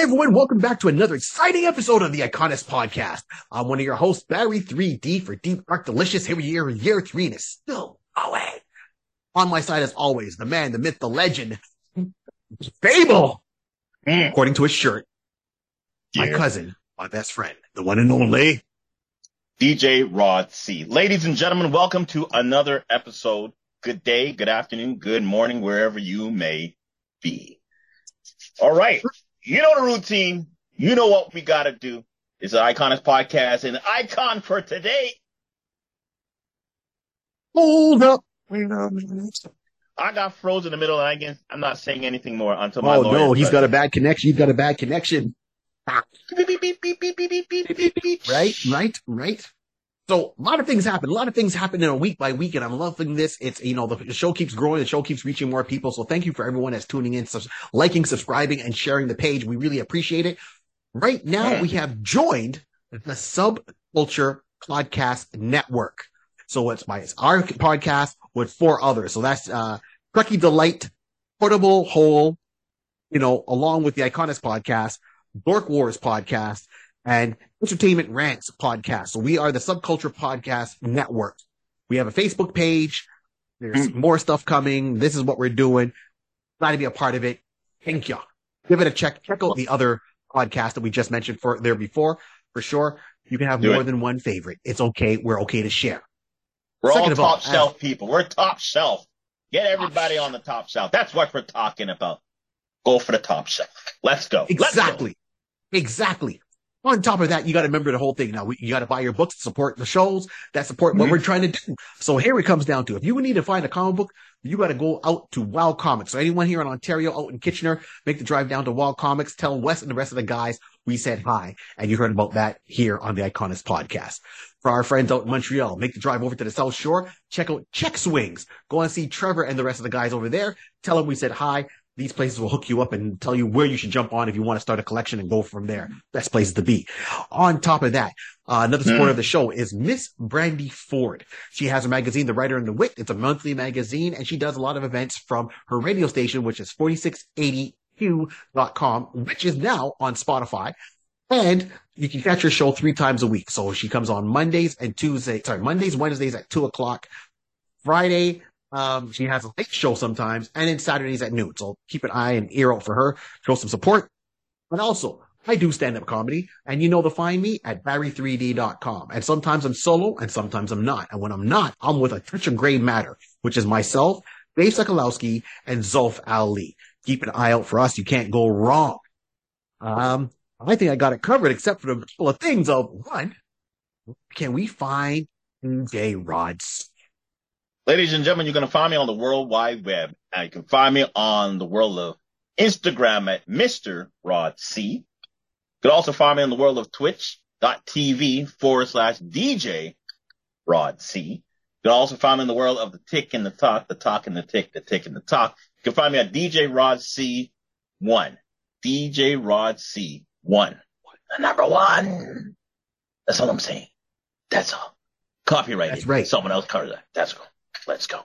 Hey everyone, welcome back to another exciting episode of the iConis Podcast. I'm one of your hosts, Barry 3D for Deep Dark Delicious. Here we are in year three and it's still going. On my side, as always, the man, the myth, the legend, Fable. Eh. According to his shirt, my Yeah. cousin, my best friend, the one and only. DJ Rod C. Ladies and gentlemen, welcome to another episode. Good day, good afternoon, good morning, wherever you may be. All right. You know the routine. You know what we got to do. It's an iconic podcast, and the icon for today. Hold up. Wait a minute. I got frozen in the middle, and I guess I'm not saying anything more until my. Oh lawyer, no, he's but... got a bad connection. You've got a bad connection. right, right, right. So a lot of things happen. A lot of things happen in a week by week, and I'm loving this. It's you know the, show keeps growing, the show keeps reaching more people. So thank you for everyone that's tuning in, subs- liking, subscribing, and sharing the page. We really appreciate it. Right now, we have joined the Subculture Podcast Network. So it's my it's our podcast with four others. So that's uh Trucky Delight, Portable Hole, you know, along with the iConis podcast, Dork Wars podcast, and Entertainment Rants podcast. So we are the Subculture Podcast Network. We have a Facebook page. There's hmm. more stuff coming. This is what we're doing. Glad to be a part of it. Thank you. Give it a check. Check out the other podcast that we just mentioned for there before. For sure. You can have Do more it. than one favorite. It's okay. We're okay to share. We're Second all of all, top shelf people. We're top shelf. Get everybody on the top shelf. That's what we're talking about. Go for the top shelf. Let's go. Let's go. Exactly. On top of that, you got to remember the whole thing. Now, we, you got to buy your books to support the shows that support what Mhm. we're trying to do. So here it comes down to if you need to find a comic book, you got to go out to Wow Comics. So anyone here in Ontario, out in Kitchener, make the drive down to Wow Comics. Tell Wes and the rest of the guys we said hi, and you heard about that here on the iConis podcast. For our friends out in Montreal, make the drive over to the South Shore. Check out Check Swings. Go and see Trevor and the rest of the guys over there. Tell them we said hi. These places will hook you up and tell you where you should jump on if you want to start a collection and go from there. Best places to be. On top of that, uh, another supporter Mm. of the show is Miss Brandy Ford. She has a magazine, The Writer and the Wit. It's a monthly magazine and she does a lot of events from her radio station, which is 4680q.com, which is now on Spotify. And you can catch her show three times a week. So she comes on Mondays and Tuesdays, sorry, Mondays, Wednesdays at two o'clock. Friday, um, she has a late show sometimes, and then Saturdays at noon. So keep an eye and ear out for her. Show some support. And also, I do stand up comedy, and you know to find me at barry3d.com. And sometimes I'm solo, and sometimes I'm not. And when I'm not, I'm with a touch of gray matter, which is myself, Dave Sokolowski, and Zulf Ali. Keep an eye out for us. You can't go wrong. Um, I think I got it covered, except for the couple of things of one. Can we find DJ Rods? Ladies and gentlemen, you're going to find me on the World Wide Web. And you can find me on the world of Instagram at Mr. Rod C. You can also find me on the world of twitch.tv forward slash DJ Rod C. You can also find me in the world of the tick and the talk, the talk and the tick, the tick and the talk. You can find me at DJ Rod C one. DJ Rod C one. The number one. That's all I'm saying. That's all. Copyrighted. That's right. Someone else covered that. That's cool. Let's go.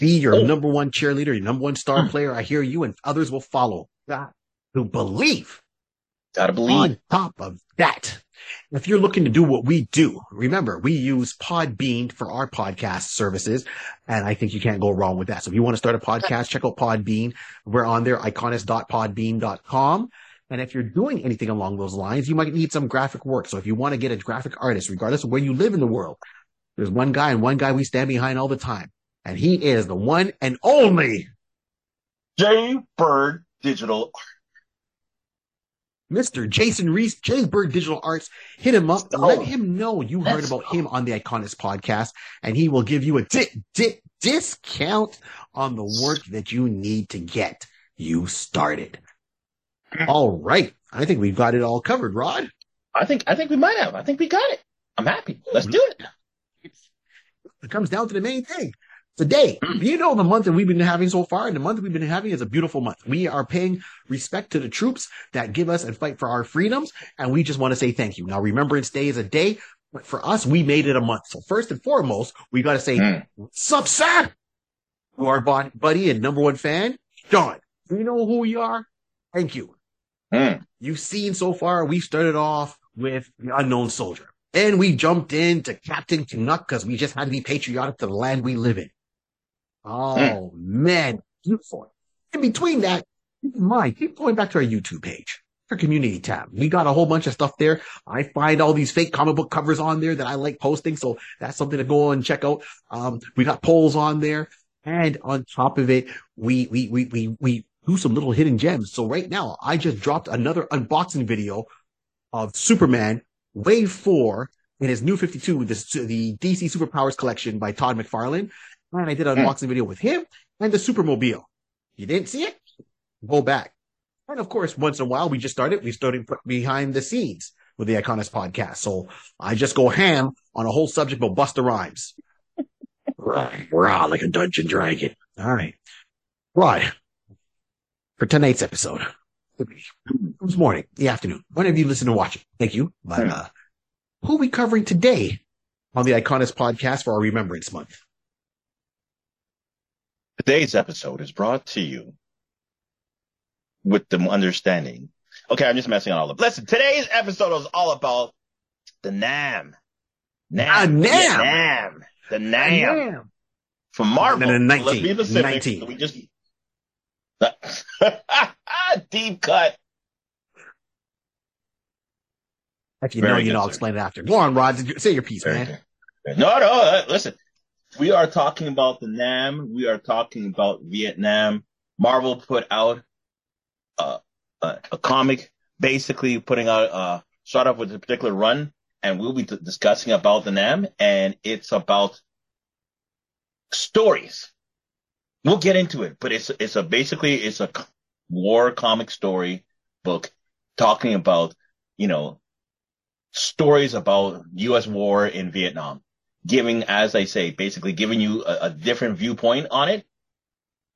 Be your Oh. number one cheerleader, your number one star Hmm. player. I hear you, and others will follow. Got to believe. Gotta believe. On top of that, if you're looking to do what we do, remember we use Podbean for our podcast services, and I think you can't go wrong with that. So if you want to start a podcast, check out Podbean. We're on there, iconis.podbean.com. And if you're doing anything along those lines, you might need some graphic work. So if you want to get a graphic artist, regardless of where you live in the world, there's one guy and one guy we stand behind all the time. And he is the one and only Jay Bird Digital. Mr. Jason Reese, Jay Bird Digital Arts. Hit him up. Let's. Let him know you heard about him on the iConis podcast, and he will give you a di- di- discount on the work that you need to get you started. Mm. All right. I think we've got it all covered, Rod. I think I think we might have. I think we got it. I'm happy. Let's mm-hmm. do it. It comes down to the main thing. Today, you know, the month that we've been having so far, and the month we've been having is a beautiful month. We are paying respect to the troops that give us and fight for our freedoms, and we just want to say thank you. Now, Remembrance Day is a day, but for us, we made it a month. So first and foremost, we got to say, Mm. what's up, Sam? To our buddy and number one fan, John. Do you know who we are? Thank you. Mm. You've seen so far, we started off with the unknown soldier. Then we jumped into Captain Canuck because we just had to be patriotic to the land we live in. Oh man, beautiful. In between that, keep in mind, keep going back to our YouTube page, our community tab. We got a whole bunch of stuff there. I find all these fake comic book covers on there that I like posting. So that's something to go and check out. Um, we got polls on there. And on top of it, we, we, we, we, we do some little hidden gems. So right now, I just dropped another unboxing video of Superman Wave 4 in his new 52, the, the DC Superpowers collection by Todd McFarlane. And I did an Hmm. unboxing video with him and the Supermobile. You didn't see it? Go back. And of course, once in a while, we just started, we started behind the scenes with the iConis podcast. So I just go ham on a whole subject about Busta Rhymes. Right. Rah, like a dungeon dragon. All right. Right. For tonight's episode. It was morning, the afternoon. Whenever you listen to watch it. Thank you. But, uh, who are we covering today on the iConis podcast for our Remembrance Month? Today's episode is brought to you with the understanding. Okay, I'm just messing on all of Listen, today's episode is all about the NAM. NAM. NAM. Yeah, NAM. The NAM. From Marvel. No, no, 19, Let's be specific. 19. We just deep cut. If you Very know, you know, I'll explain it after. Go on, Rod. Say your piece, Very man. good. No, no, uh, listen. We are talking about the NAM. We are talking about Vietnam. Marvel put out uh, a, a comic, basically putting out, uh, start off with a particular run, and we'll be d- discussing about the NAM, and it's about stories. We'll get into it, but it's, it's a, basically, it's a war comic story book talking about, you know, stories about U.S. war in Vietnam, giving, as I say, basically giving you a, a different viewpoint on it.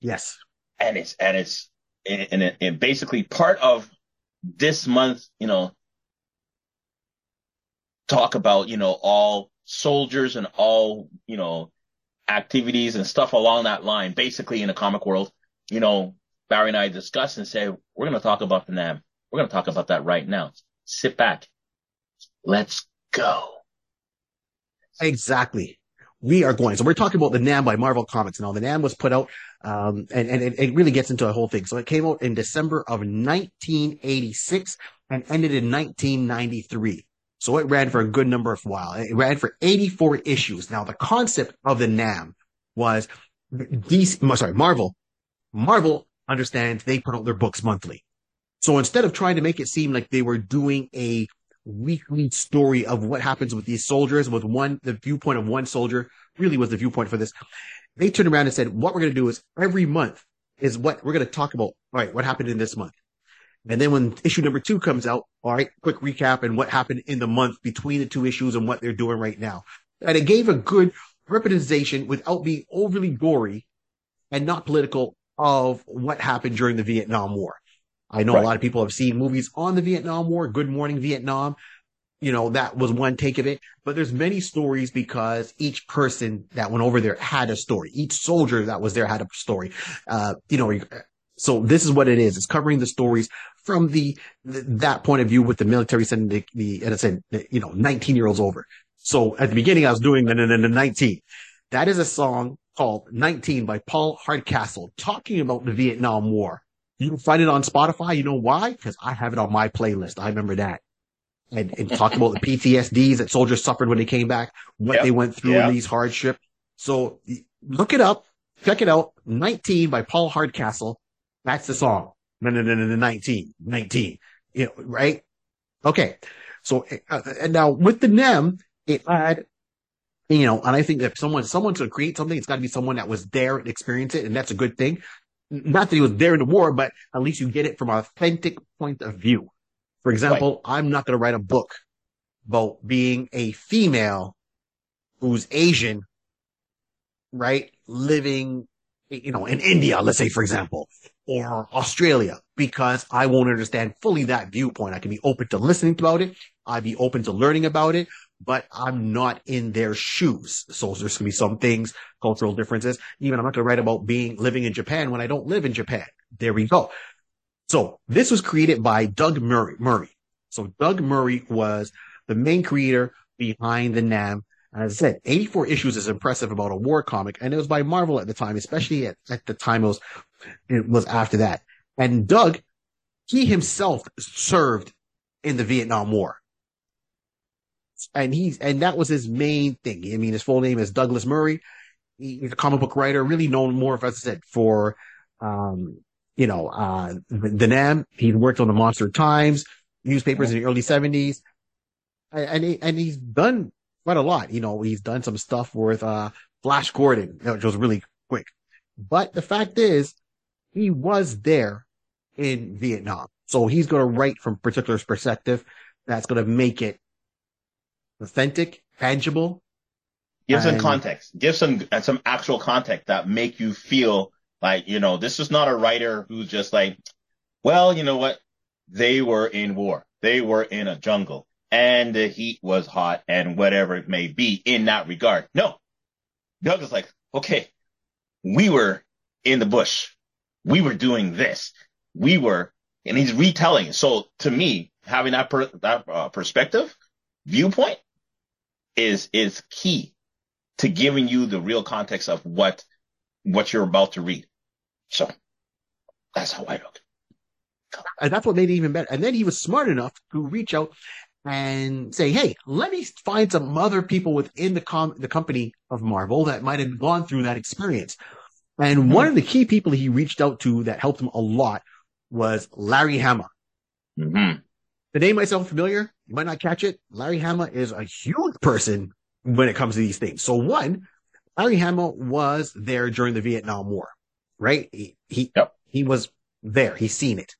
Yes. And it's, and it's, and, and, and basically part of this month, you know, talk about, you know, all soldiers and all, you know, activities and stuff along that line, basically in the comic world, you know, Barry and I discuss and say, we're going to talk about the NAM. We're going to talk about that right now. Sit back. Let's go. Exactly. We are going. So we're talking about the NAM by Marvel Comics. Now the NAM was put out, um, and, and it, it really gets into a whole thing. So it came out in December of 1986 and ended in 1993. So it ran for a good number of while. It ran for 84 issues. Now the concept of the NAM was DC, sorry, Marvel. Marvel understands they put out their books monthly. So instead of trying to make it seem like they were doing a weekly story of what happens with these soldiers with one, the viewpoint of one soldier really was the viewpoint for this. They turned around and said, what we're going to do is every month is what we're going to talk about. All right. What happened in this month? And then when issue number two comes out, all right, quick recap and what happened in the month between the two issues and what they're doing right now. And it gave a good representation without being overly gory and not political of what happened during the Vietnam War. I know Right. a lot of people have seen movies on the Vietnam War, Good Morning Vietnam. You know, that was one take of it, but there's many stories because each person that went over there had a story. Each soldier that was there had a story. Uh, you know, so this is what it is. It's covering the stories from the, th- that point of view with the military sending the, the, and said, you know, 19 year olds over. So at the beginning, I was doing the, the, the 19. That is a song called 19 by Paul Hardcastle talking about the Vietnam War. You can find it on Spotify. You know why? Because I have it on my playlist. I remember that. And, and talk about the PTSDs that soldiers suffered when they came back, what Yep. they went through Yeah. in these hardship. So look it up, check it out. 19 by Paul Hardcastle. That's the song. No, no, no, no, no, 19, 19, you know, right? Okay. So, uh, and now with the NAM, it had, you know, and I think if someone, someone's to create something, it's got to be someone that was there and experienced it. And that's a good thing. Not that he was there in the war, but at least you get it from an authentic point of view. For example, I'm not going to write a book about being a female who's Asian, right? Living, you know, in India, let's say, for example, or Australia, because I won't understand fully that viewpoint. I can be open to listening about it. I'd be open to learning about it, but I'm not in their shoes. So there's going to be some things, cultural differences. Even I'm not going to write about being living in Japan when I don't live in Japan. There we go. So this was created by Doug Murray. Murray. So Doug Murray was the main creator behind the Nam. And as I said, 84 issues is impressive about a war comic, and it was by Marvel at the time, especially at, at the time it was it was after that. And Doug, he himself served in the Vietnam War. And he's and that was his main thing. I mean, his full name is Douglas Murray. He's a comic book writer, really known more, as I said, for um, you know, uh, the, Nam. He worked on the Monster Times newspapers in the early seventies, and he, and he's done quite a lot. You know, he's done some stuff with uh, Flash Gordon, which was really quick. But the fact is, he was there in Vietnam, so he's going to write from particular perspective. That's going to make it authentic, tangible. Give some context. Give some some actual context that make you feel like you know this is not a writer who's just like, well, you know what? They were in war. They were in a jungle, and the heat was hot, and whatever it may be in that regard. No, Doug is like, okay, we were in the bush. We were doing this. We were, and he's retelling. So to me, having that per, that uh, perspective, viewpoint, is is key to giving you the real context of what what you're about to read. So that's how I look. And that's what made it even better. And then he was smart enough to reach out and say, Hey, let me find some other people within the com- the company of Marvel that might have gone through that experience. And one of the key people he reached out to that helped him a lot was Larry Hama. Mm-hmm. The name might sound familiar. You might not catch it. Larry Hama is a huge person when it comes to these things. So one, Larry Hama was there during the Vietnam War, right? He, he, Yep. he was there. He's seen it.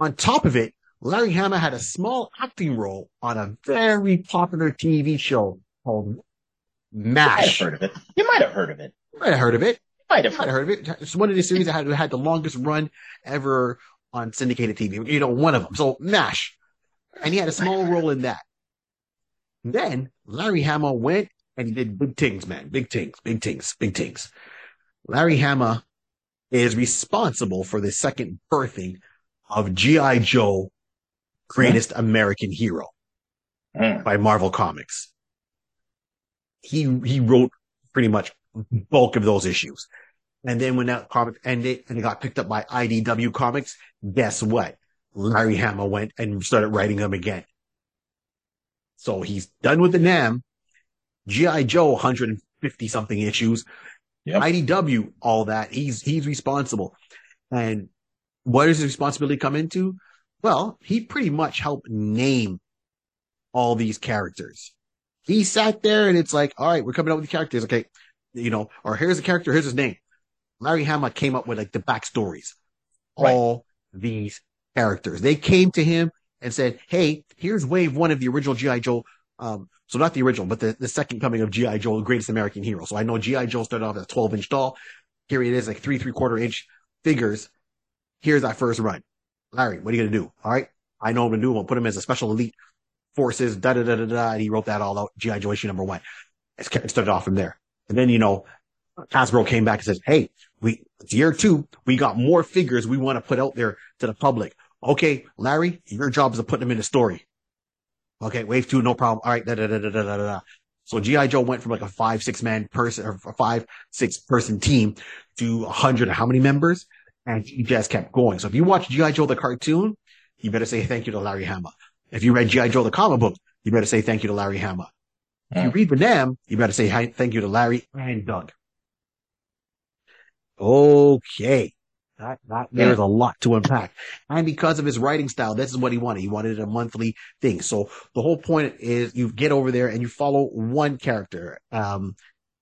On top of it, Larry Hama had a small acting role on a very popular TV show called You might have MASH. heard of it. You might have heard of it. You might have heard of it. You might have heard have heard of it. It's one of the series that had, had the longest run ever on syndicated TV. You know, one of them. So MASH. And he had a small role in that. Then Larry Hama went and he did big things, man. Big things, big things, big things. Larry Hama is responsible for the second birthing of G.I. Joe, Greatest American Hero Mm. by Marvel Comics. He he wrote pretty much bulk of those issues. And then when that comic ended and it got picked up by IDW Comics, guess what? Larry Hama went and started writing them again. So he's done with the NAM. G.I. Joe, 150 something issues. Yep. IDW, all that. He's, he's responsible. And what does his responsibility come into? Well, he pretty much helped name all these characters. He sat there and it's like, all right, we're coming up with the characters. Okay. You know, or here's the character. Here's his name. Larry Hama came up with like the backstories. Right. All these characters. They came to him and said, Hey, here's wave one of the original G.I. Joe. Um, so not the original, but the, the second coming of G.I. Joe, the greatest American hero. So I know G.I. Joe started off as a 12 inch doll. Here it is, like three, three quarter inch figures. Here's our first run. Larry, what are you going to do? All right. I know what I'm going to do. To put him as a special elite forces, da da da da da. And he wrote that all out. G.I. Joe issue number one. It started off from there. And then, you know, Hasbro came back and says, Hey, we, it's year two. We got more figures we want to put out there to the public. Okay, Larry, your job is to put them in a story. Okay, wave two, no problem. All right, da da da da da da da. So GI Joe went from like a five six man person or a five six person team to a hundred. How many members? And he just kept going. So if you watch GI Joe the cartoon, you better say thank you to Larry Hama. If you read GI Joe the comic book, you better say thank you to Larry Hama. If you Mm. read the Nam, you better say hi, thank you to Larry and Doug. Okay. That, that, there's a lot to unpack. And because of his writing style, this is what he wanted. He wanted a monthly thing. So the whole point is you get over there and you follow one character. Um,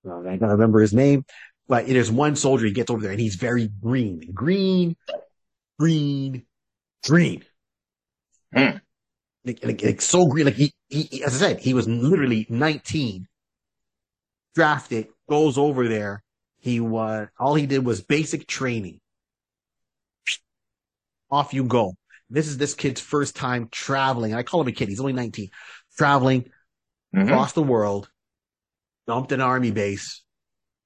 I gotta remember his name, but there's one soldier. He gets over there and he's very green, green, green, green. Hmm. Like, like, like so green. Like he, he, as I said, he was literally 19, drafted, goes over there. He was, all he did was basic training. Off you go. This is this kid's first time traveling. I call him a kid. He's only 19. Traveling Mhm. across the world, dumped an army base,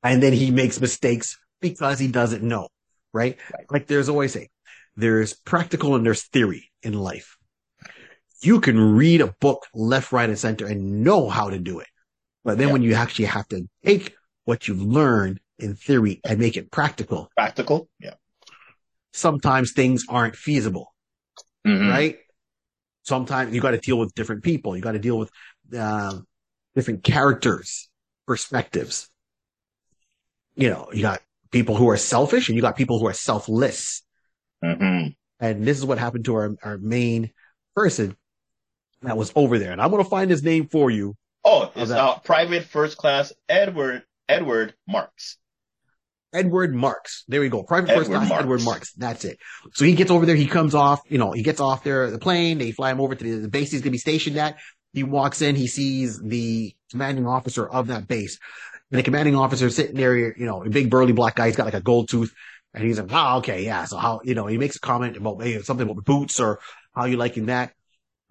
and then he makes mistakes because he doesn't know, right? Right. Like there's always a, there's practical and there's theory in life. You can read a book left, right, and center and know how to do it. But then Yeah. when you actually have to take what you've learned in theory and make it practical, Practical. Yeah. sometimes things aren't feasible, Mhm. right? Sometimes you got to deal with different people. You got to deal with uh, different characters, perspectives. You know, you got people who are selfish and you got people who are selfless. Mhm. And this is what happened to our, our main person that was over there. And I'm going to find his name for you. Oh, it's uh, Private First Class Edward Edward Marks. Edward Marks. There we go. Private first class Marks. Edward Marks. That's it. So he gets over there. He comes off, you know, he gets off there, the plane. They fly him over to the, the base he's going to be stationed at. He walks in. He sees the commanding officer of that base. And the commanding officer sitting there, you know, a big burly black guy. He's got like a gold tooth. And he's like, oh, okay. Yeah. So how, you know, he makes a comment about something about the boots or how you liking that.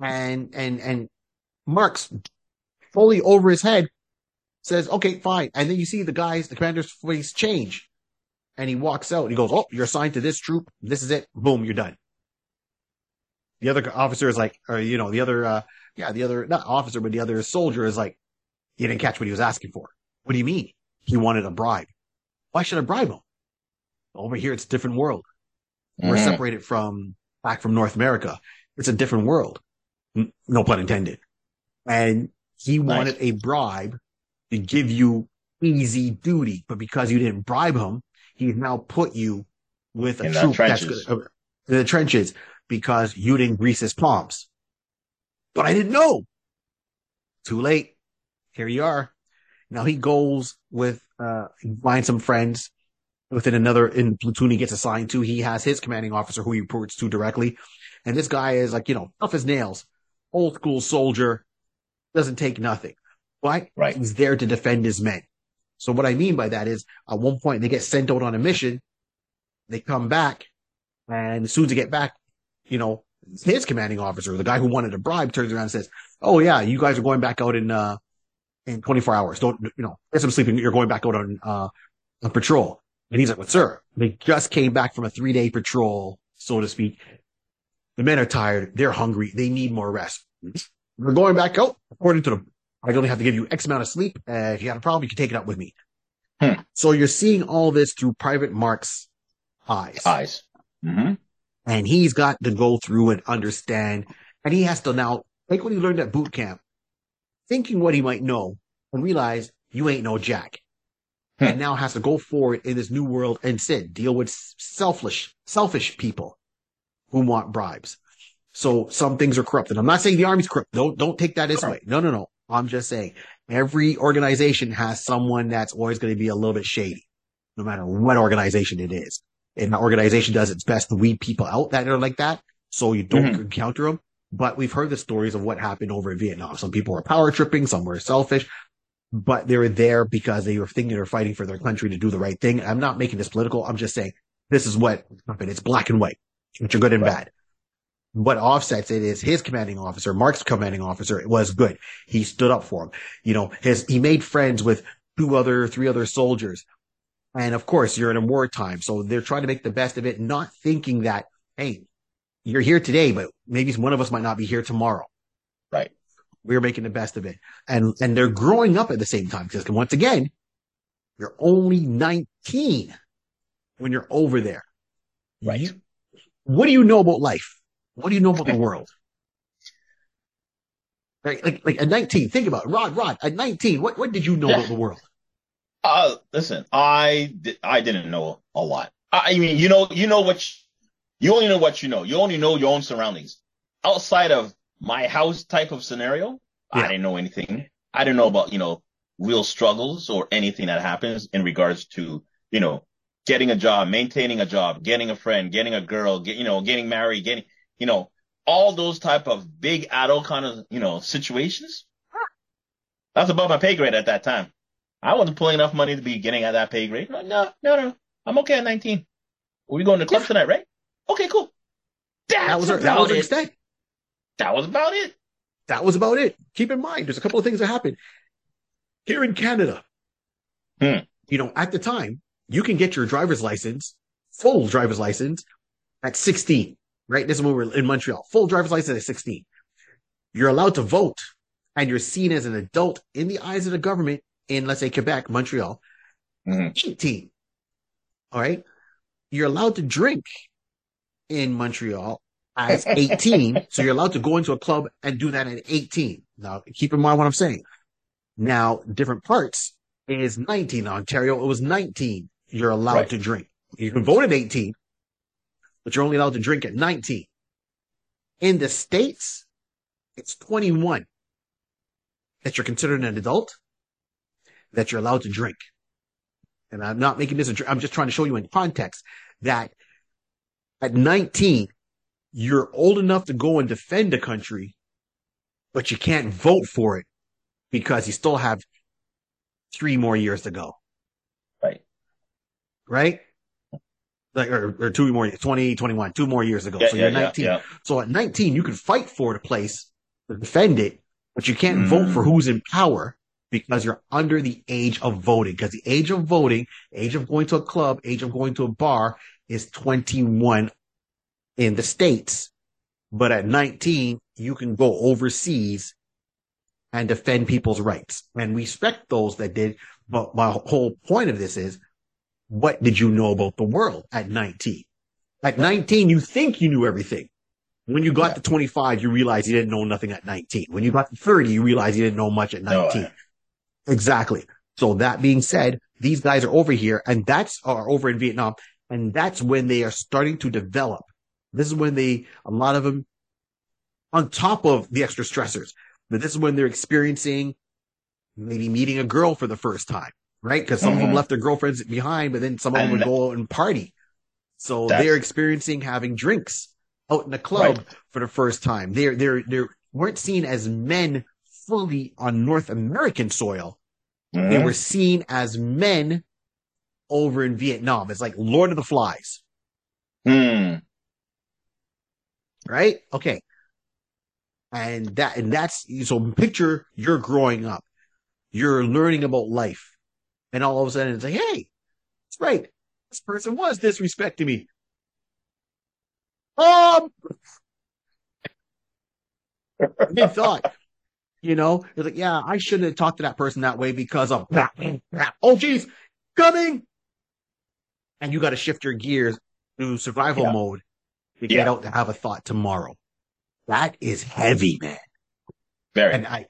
And, and, and Marks fully over his head says, okay, fine. And then you see the guys, the commander's face change and he walks out. He goes, "Oh, you're assigned to this troop. This is it. Boom, you're done." The other officer is like, or you know, the other, uh, yeah, the other not officer, but the other soldier is like, "He didn't catch what he was asking for." What do you mean? He wanted a bribe. Why should I bribe him? Over here, it's a different world. We're Mhm. separated from back from North America. It's a different world. No pun intended. And he Nice. wanted a bribe to give you easy duty, but because you didn't bribe him, he's now put you with a In the troop that's trenches. gonna, uh, in the trenches because you didn't grease his palms. But I didn't know. Too late. Here you are. Now he goes with, uh, finds some friends within another in platoon he gets assigned to. He has his commanding officer who he reports to directly. And this guy is like, you know, tough as nails, old school soldier, doesn't take nothing, but Right. he's there to defend his men. So what I mean by that is at one point they get sent out on a mission. They come back and as soon as they get back, you know, his commanding officer, the guy who wanted to bribe turns around and says, Oh yeah, you guys are going back out in, uh, in 24 hours. Don't, you know, get some sleep and you're going back out on, uh, on patrol. And he's like, "What, sir? They just came back from a three day patrol, so to speak. The men are tired. They're hungry. They need more rest. We're going back out according to them. I only have to give you X amount of sleep. Uh, if you have a problem, you can take it up with me. Hmm. So you're seeing all this through Private Mark's eyes, Eyes. hmm and he's got to go through and understand, and he has to now take what he learned at boot camp, thinking what he might know, and realize you ain't no jack Hmm. and now has to go forward in this new world and sit, deal with selfish, selfish people who want bribes. So some things are corrupted. I'm not saying the army's corrupt. Don't, don't take that this way. No, no, no. I'm just saying every organization has someone that's always going to be a little bit shady, no matter what organization it is. And the organization does its best to weed people out that are like that. So you don't encounter them. But we've heard the stories of what happened over in Vietnam. Some people were power tripping. Some were selfish but they were there because they were thinking they were fighting for their country to do the right thing. I'm not making this political. I'm just saying this is what happened. It's black and white, which are good and bad. What offsets it is his commanding officer, Mark's commanding officer, it was good. He stood up for him. You know, his, he made friends with two other, three other soldiers. And of course, you're in a wartime. So they're trying to make the best of it, not thinking that, hey, you're here today, but maybe one of us might not be here tomorrow Right. we're making the best of it. And, and they're growing up at the same time because once again, you're only 19 when you're over there. Right. You- what do you know about life? What do you know about the world? Like, like, like at 19, think about it. Rod, Rod, at 19, what, what did you know Yeah. about the world? Uh, listen, I I didn't know a lot. I I mean, you know, you know what you, only know what you know. You only know your own surroundings. Outside of my house type of scenario, Yeah. I didn't know anything. I didn't know about you know real struggles or anything that happens in regards to you know getting a job, maintaining a job, getting a friend, getting a girl, get you know getting married, getting you know all those type of big adult kind of you know situations. That's above my pay grade at that time. I wasn't pulling enough money to be getting at that pay grade. No, no, no, no. I'm okay at 19. We going to the club tonight, right? Okay, cool. That's That was our, about that was. That was about it. That was about it. Keep in mind, there's a couple of things that happened here in Canada. Hmm. You know, at the time, you can get your driver's license, full driver's license, at 16, right? This is when we're in Montreal. Full driver's license at 16. You're allowed to vote and you're seen as an adult in the eyes of the government in, let's say, Quebec, Montreal, Mhm. 18. All right. You're allowed to drink in Montreal as 18. so you're allowed to go into a club and do that at 18. Now, keep in mind what I'm saying. Now, different parts is 19. Ontario, it was 19. You're allowed Right. to drink. You can vote at 18, but you're only allowed to drink at 19. In the States, it's 21 that you're considered an adult, that you're allowed to drink. And I'm not making this a, I'm just trying to show you in context that at 19, you're old enough to go and defend a country, but you can't vote for it because you still have three more years to go, Right. right? Like, or, or two more, 20, 21, two more years ago. Yeah, so yeah, you're yeah, 19. yeah. So at 19, you can fight for the place to defend it, but you can't Mm. vote for who's in power because you're under the age of voting. Because the age of voting, age of going to a club, age of going to a bar is 21 in the States. But at 19, you can go overseas and defend people's rights. And we respect those that did. But my whole point of this is, what did you know about the world at 19? At 19, you think you knew everything. When you got Yeah. to 25, you realize you didn't know nothing at 19. When you got to 30, you realize you didn't know much at No, 19. I- Exactly. So that being said, these guys are over here and that's are over in Vietnam. And that's when they are starting to develop. This is when they, a lot of them on top of the extra stressors, but this is when they're experiencing maybe meeting a girl for the first time, right? Cause some of them left their girlfriends behind, but then some of them would go out and party. So That's- they're experiencing having drinks out in the club Right. for the first time. They're, they're, they weren't seen as men fully on North American soil. They Mhm. were seen as men over in Vietnam. It's like Lord of the Flies, Hmm. right? Okay. And that, and that's, so picture you're growing up. You're learning about life. And all of a sudden it's like, hey, that's right. This person was disrespecting me. Um, mid thought. You know, it's like, yeah, I shouldn't have talked to that person that way because of oh geez, coming. And you got to shift your gears to survival Yeah. mode to Yeah. get out to have a thought tomorrow. That is heavy, man. Very. And I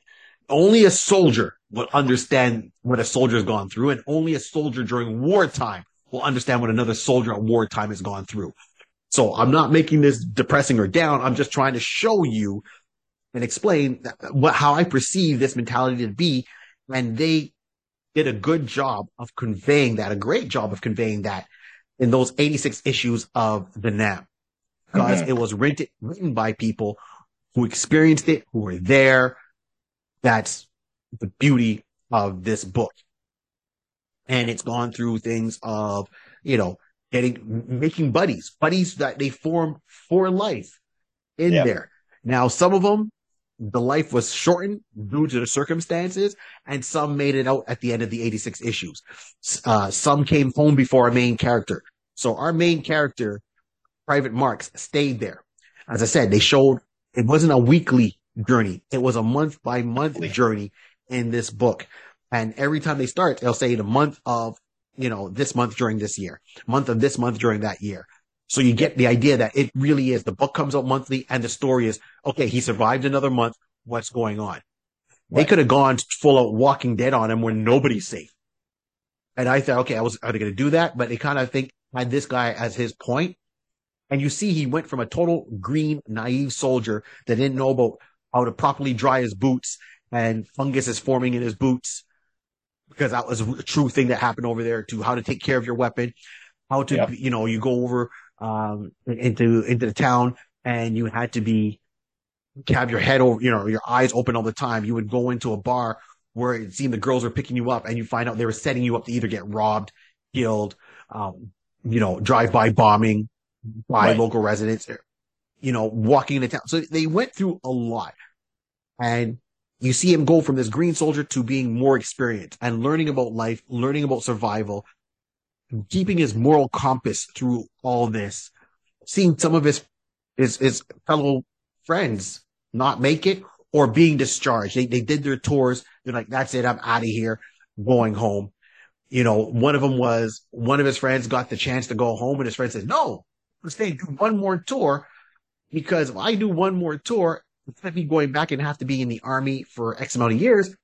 only a soldier will understand what a soldier's gone through, and only a soldier during wartime will understand what another soldier at wartime has gone through. So I'm not making this depressing or down. I'm just trying to show you and explain what how I perceive this mentality to be. And they did a good job of conveying that, a great job of conveying that in those 86 issues of the NAM. Because Mhm. it was written, written by people who experienced it, who were there. That's the beauty of this book. And it's gone through things of, you know, getting, making buddies, buddies that they form for life in Yeah. there. Now, some of them, the life was shortened due to the circumstances, and some made it out at the end of the 86 issues. Uh, some came home before our main character. So our main character, Private Marks, stayed there. As I said, they showed it wasn't a weekly journey. It was a month by month journey in this book. And every time they start, they'll say the month of, you know, this month during this year, month of this month during that year. So you get the idea that it really is the book comes out monthly and the story is, okay, he survived another month. What's going on? They could have gone full out Walking Dead on him where nobody's safe. And I thought, okay, I was, are they going to do that? But they kind of think had this guy as his point. And you see, he went from a total green, naive soldier that didn't know about how to properly dry his boots and fungus is forming in his boots because that was a true thing that happened over there to how to take care of your weapon, how to, Yep. you know, you go over, um, into, into the town and you had to be, have your head over, you know, your eyes open all the time. You would go into a bar where it seemed the girls were picking you up and you find out they were setting you up to either get robbed, killed, um, you know, drive-by bombing by Right. local residents, you know, walking into town. So they went through a lot. And you see him go from this green soldier to being more experienced and learning about life, learning about survival, keeping his moral compass through all this seeing some of his his his fellow friends not make it or being discharged. They they did their tours. They're like, that's it. I'm out of here, going home. You know, one of them was one of his friends got the chance to go home, and his friend says, "No, I'm stay do one more tour because if I do one more tour, instead of me going back and have to be in the army for X amount of years, if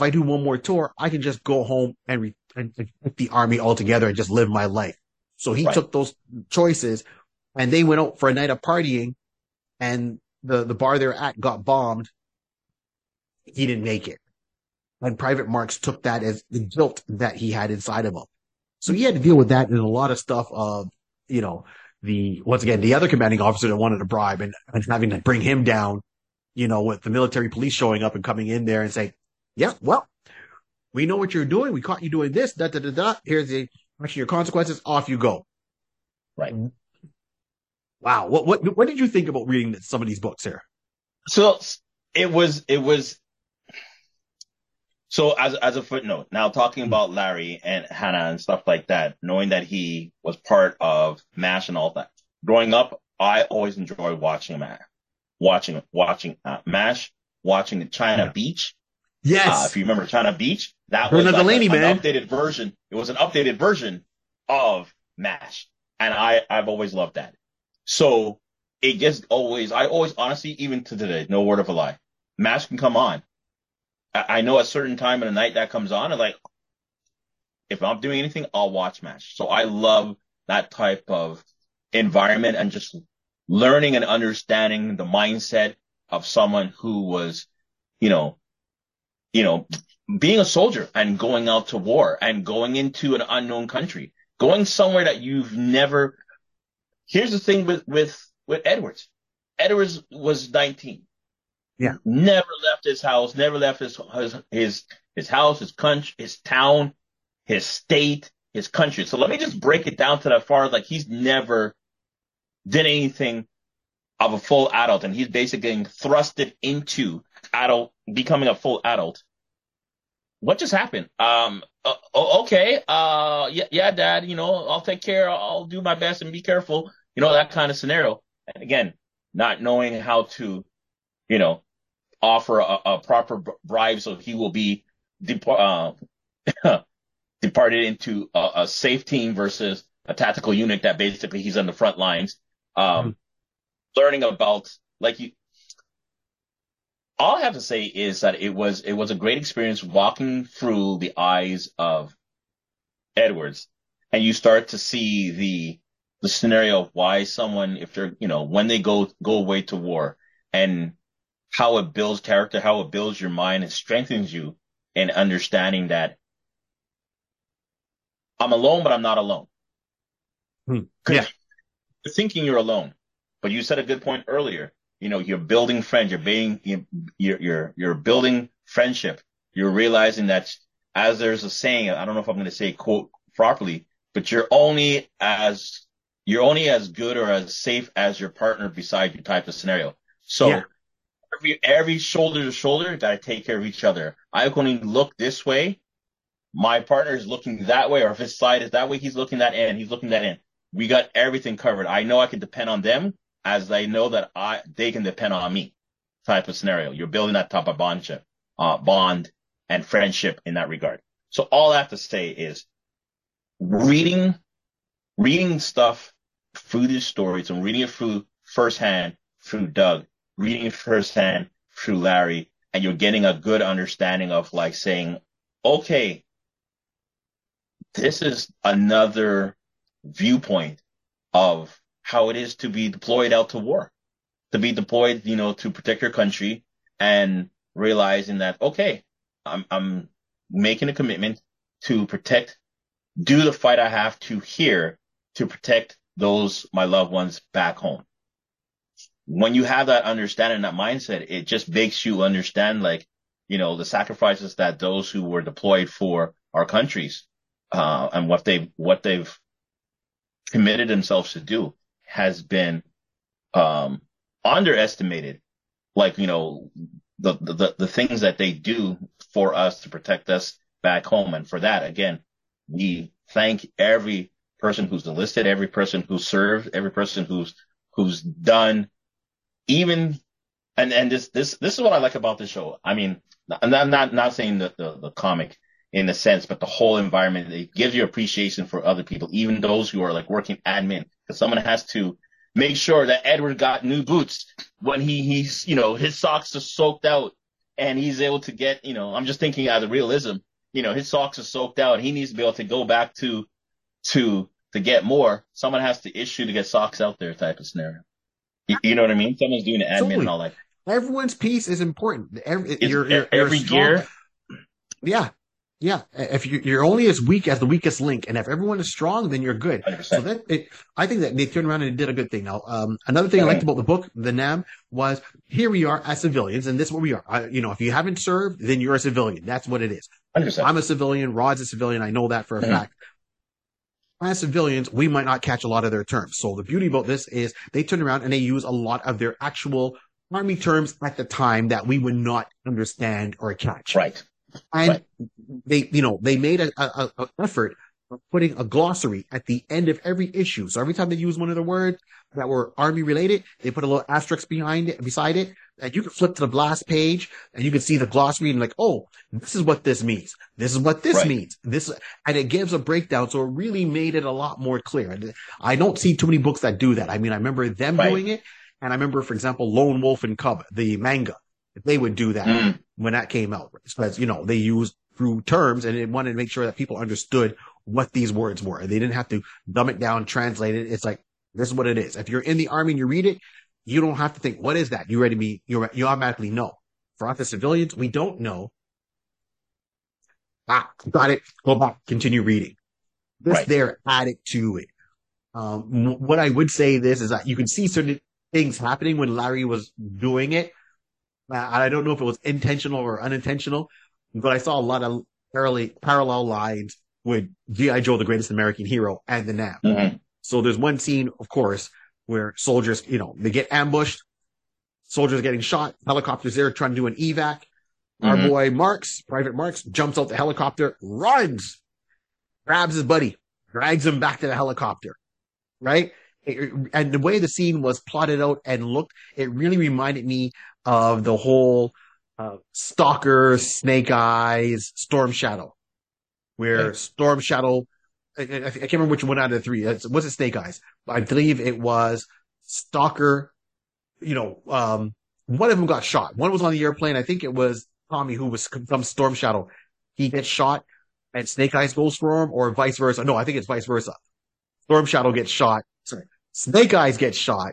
I do one more tour, I can just go home and, re- and, and the army altogether and just live my life." So he right. took those choices, and they went out for a night of partying, and the the bar they're at got bombed. He didn't make it. And Private Marks took that as the guilt that he had inside of him. So he had to deal with that and a lot of stuff of, you know, the, once again, the other commanding officer that wanted to bribe and, and having to bring him down, you know, with the military police showing up and coming in there and saying, yeah, well, we know what you're doing. We caught you doing this, da, da, da, da. Here's the, actually your consequences. Off you go. Right. Wow. What, what, what did you think about reading some of these books here? So it was, it was, so as as a footnote, now talking about Larry and Hannah and stuff like that, knowing that he was part of MASH and all that. Growing up, I always enjoyed watching MASH, watching watching uh, MASH, watching the China yeah. Beach. Yes, uh, if you remember China Beach, that was like Delaney, an updated version. It was an updated version of MASH, and I I've always loved that. So it just always, I always honestly, even to today, no word of a lie, MASH can come on I know a certain time of the night that comes on, and like, if I'm doing anything, I'll watch MASH. So I love that type of environment and just learning and understanding the mindset of someone who was, you know, you know, being a soldier and going out to war and going into an unknown country, going somewhere that you've never. Here's the thing with with with Edwards. Edwards was 19. Yeah. Never left his house, never left his, his, his, his house, his country, his town, his state, his country. So let me just break it down to that far. Like he's never did anything of a full adult and he's basically getting thrusted into adult, becoming a full adult. What just happened? Um, uh, okay. Uh, yeah, yeah, dad, you know, I'll take care. I'll do my best and be careful. You know, that kind of scenario. And again, not knowing how to, you know, offer a, a proper bribe so he will be uh, departed into a, a, safe team versus a tactical unit that basically he's on the front lines. Um, mm-hmm. Learning about like you, all I have to say is that it was it was a great experience walking through the eyes of Edwards, and you start to see the the scenario of why someone, if they're you know when they go go away to war, and how it builds character, how it builds your mind and strengthens you in understanding that I'm alone, but I'm not alone. Hmm. Yeah. You're thinking you're alone, but you said a good point earlier. You know, you're building friends, you're being, you're, you're, you're building friendship. You're realizing that as there's a saying, I don't know if I'm going to say quote properly, but you're only as, you're only as good or as safe as your partner beside you type of scenario. So yeah every every shoulder to shoulder, gotta take care of each other. I can only look this way, my partner is looking that way, or if his side is that way, he's looking that in, he's looking that in. We got everything covered. I know I can depend on them as they know that I they can depend on me. Type of scenario. You're building that type of bondship, uh, bond and friendship in that regard. So all I have to say is reading, reading stuff through these stories and reading it through firsthand through Doug reading it firsthand through Larry and you're getting a good understanding of like saying, okay, this is another viewpoint of how it is to be deployed out to war, to be deployed, you know, to protect your country and realizing that, okay, I'm, I'm making a commitment to protect, do the fight I have to here to protect those, my loved ones back home. When you have that understanding, that mindset, it just makes you understand, like, you know, the sacrifices that those who were deployed for our countries, uh, and what they've, what they've committed themselves to do has been, um, underestimated. Like, you know, the, the, the things that they do for us to protect us back home. And for that, again, we thank every person who's enlisted, every person who served, every person who's who's done even and and this this this is what I like about the show. I mean, I'm not not, saying the, the, the comic in a sense, but the whole environment it gives you appreciation for other people, even those who are like working admin, because someone has to make sure that Edward got new boots when he he's you know his socks are soaked out and he's able to get you know I'm just thinking out of realism, you know his socks are soaked out, he needs to be able to go back to to to get more. Someone has to issue to get socks out there type of scenario. You, you know what I mean? Someone's doing the admin Totally. and all that. Everyone's piece is important. Every, you're, every strong- gear. Yeah. Yeah. If you- you're only as weak as the weakest link, and if everyone is strong, then you're good. 100%. So that it, I think that they turned around and did a good thing. Now, um, another thing I liked about the book, the Nam, was here we are as civilians, and this is what we are. I, you know, if you haven't served, then you're a civilian. That's what it is. 100%. I'm a civilian. Rod's a civilian. I know that for a Mhm. fact. As civilians, we might not catch a lot of their terms. So the beauty about this is they turn around and they use a lot of their actual army terms at the time that we would not understand or catch. right. And Right. they, you know, they made a, a, a effort of putting a glossary at the end of every issue. So every time they use one of the words that were army related, they put a little asterisk behind it, beside it, and you can flip to the last page and you can see the glossary and like, oh, this is what this means. This is what this Right. means. This, and it gives a breakdown. So it really made it a lot more clear. And I don't see too many books that do that. I mean, I remember them Right. doing it. And I remember, for example, Lone Wolf and Cub, the manga, they would do that Mm. when that came out. Because, you know, they used through terms and they wanted to make sure that people understood what these words were. They didn't have to dumb it down, translate it. It's like, this is what it is. If you're in the army and you read it, you don't have to think, what is that? You ready to be, you you automatically know. For us as civilians, we don't know. Ah, got it. Go back, continue reading. This Right. there, add it to it. Um, what I would say this is that you can see certain things happening when Larry was doing it. I don't know if it was intentional or unintentional, but I saw a lot of parallel, parallel lines with G.I. Joe, the greatest American hero, and the Nam. Mhm. So there's one scene, of course, where soldiers, you know, they get ambushed, soldiers getting shot, helicopters there trying to do an evac. Our Mhm. boy Marks, Private Marks, jumps out the helicopter, runs, grabs his buddy, drags him back to the helicopter, right? It- and the way the scene was plotted out and looked, it really reminded me of the whole uh, Stalker, Snake Eyes, Storm Shadow, where Okay. Storm Shadow, I, I, I can't remember which one out of the three. It's, was it Snake Eyes? I believe it was Stalker. You know, um, one of them got shot. One was on the airplane. I think it was Tommy who was from Storm Shadow. He gets shot and Snake Eyes goes for him or vice versa. No, I think it's vice versa. Storm Shadow gets shot. Sorry. Snake Eyes gets shot.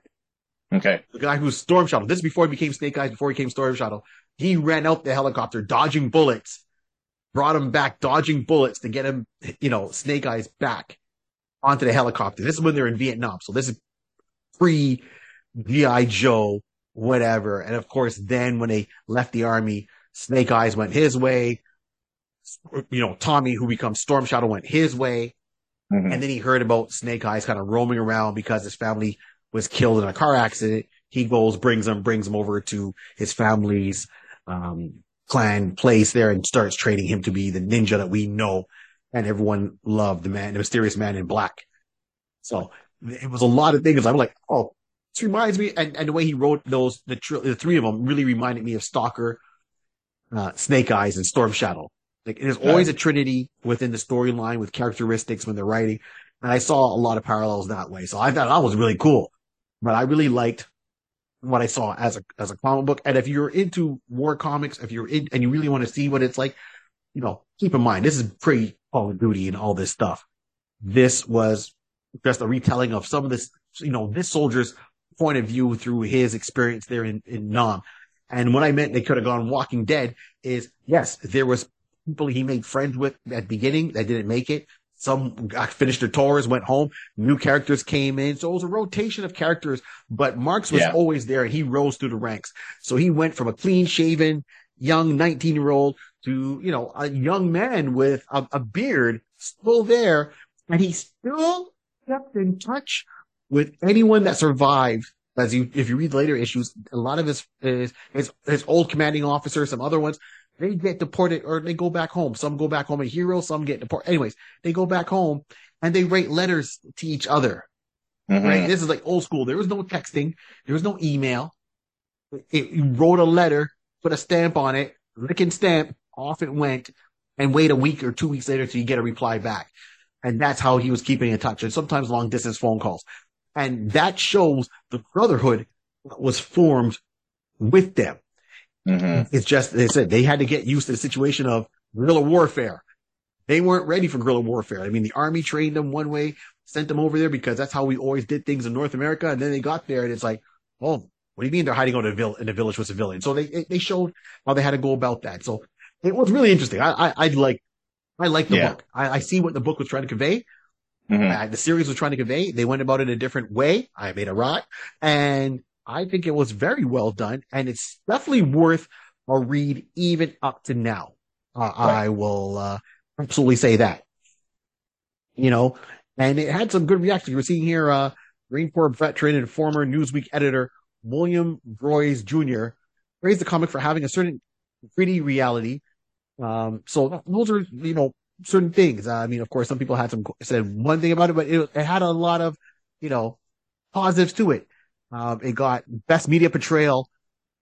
Okay. The guy who's Storm Shadow. This is before he became Snake Eyes, before he became Storm Shadow. He ran out the helicopter, dodging bullets, brought him back, dodging bullets to get him, you know, Snake Eyes back onto the helicopter. This is when they're in Vietnam. So this is pre G.I. Joe, whatever. And of course, then when they left the army, Snake Eyes went his way. You know, Tommy, who becomes Storm Shadow, went his way. Mhm. And then he heard about Snake Eyes kind of roaming around because his family was killed in a car accident. He goes, brings him, brings him over to his family's um, clan place there and starts training him to be the ninja that we know and everyone loved the man, the mysterious man in black. So it was a lot of things. I'm like, oh, this reminds me, and, and the way he wrote those, the, tr- the three of them really reminded me of Stalker, uh, Snake Eyes, and Storm Shadow. Like there's always a trinity within the storyline with characteristics when they're writing. And I saw a lot of parallels that way. So I thought that was really cool. But I really liked what I saw as a as a comic book. And if you're into war comics, if you're in and you really want to see what it's like, you know, keep in mind this is pre Call of Duty and all this stuff. This was just a retelling of some of this, you know, this soldier's point of view through his experience there in, in Nam. And what I meant they could have gone Walking Dead is yes, there was people he made friends with at the beginning that didn't make it. Some finished their tours, went home. New characters came in. So it was a rotation of characters, but Marks was Yeah. always there and he rose through the ranks. So he went from a clean shaven, young 19 year old to, you know, a young man with a, a beard still there. And he still kept in touch with anyone that survived. As you, if you read later issues, a lot of his, his, his, his old commanding officers, some other ones, they get deported or they go back home. Some go back home a hero, some get deported. Anyways, they go back home and they write letters to each other. Mhm. Right? This is like old school. There was no texting. There was no email. It, you wrote a letter, put a stamp on it, lick and stamp, off it went, and wait a week or two weeks later till you get a reply back. And that's how he was keeping in touch. And sometimes long distance phone calls. And that shows the brotherhood was formed with them. Mhm. It's just, they said they had to get used to the situation of guerrilla warfare. They weren't ready for guerrilla warfare. I mean, the army trained them one way, sent them over there because that's how we always did things in North America. And then they got there and it's like, oh, what do you mean they're hiding out in a, vill- in a village with civilians? So they, they, showed how they had to go about that. So it was really interesting. I, I, I like, I like the Yeah. book. I, I see what the book was trying to convey. Mhm. Uh, the series was trying to convey. They went about it in a different way. I made a rot and I think it was very well done and it's definitely worth a read even up to now. Uh, I will, uh, absolutely say that, you know, and it had some good reactions. We're seeing here, uh, Marine Corps veteran and former Newsweek editor William Broyles Jr. praised the comic for having a certain gritty reality. Um, so those are, you know, certain things. I mean, of course, some people had some said one thing about it, but it, it had a lot of, you know, positives to it. Um, it got best media portrayal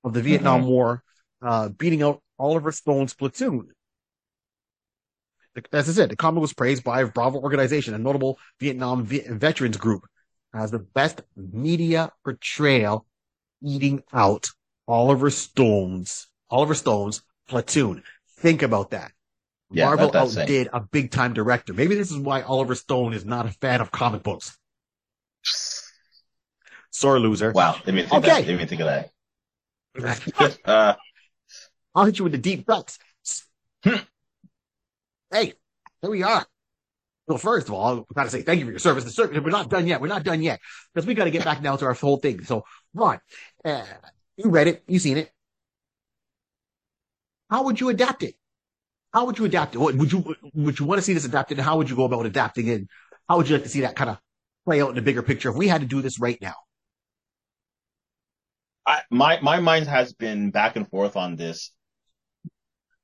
of the Vietnam War, uh, beating out Oliver Stone's platoon. As I said, the comic was praised by Bravo Organization, a notable Vietnam ve- veterans group, as the best media portrayal, eating out Oliver Stone's Oliver Stone's platoon. Think about that. Yeah, Marvel that- outdid a big time director. Maybe this is why Oliver Stone is not a fan of comic books. Sore loser. Wow. Didn't even think Okay. that. Didn't even think of that. Uh, I'll hit you with the deep cuts. Hmm. hey, here we are. Well, first of all, we gotta say thank you for your service. The service, we're not done yet. We're not done yet because we got to get back now to our whole thing. So, Ron, uh, you read it, you seen it. How would you adapt it? How would you adapt it? What would you would you want to see this adapted? And how would you go about adapting it? How would you like to see that kind of play out in the bigger picture if we had to do this right now? I, my my mind has been back and forth on this.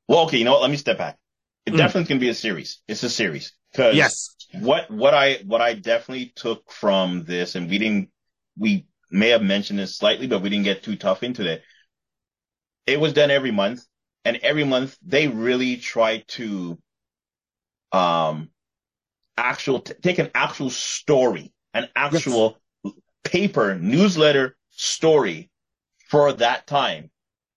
Well, okay, you know what? Let me step back. It Mm. definitely can be a series. It's a series because Yes. what what I what I definitely took from this, and we didn't we may have mentioned this slightly, but we didn't get too tough into it. It was done every month, and every month they really tried to um actual t- take an actual story, an actual paper newsletter story for that time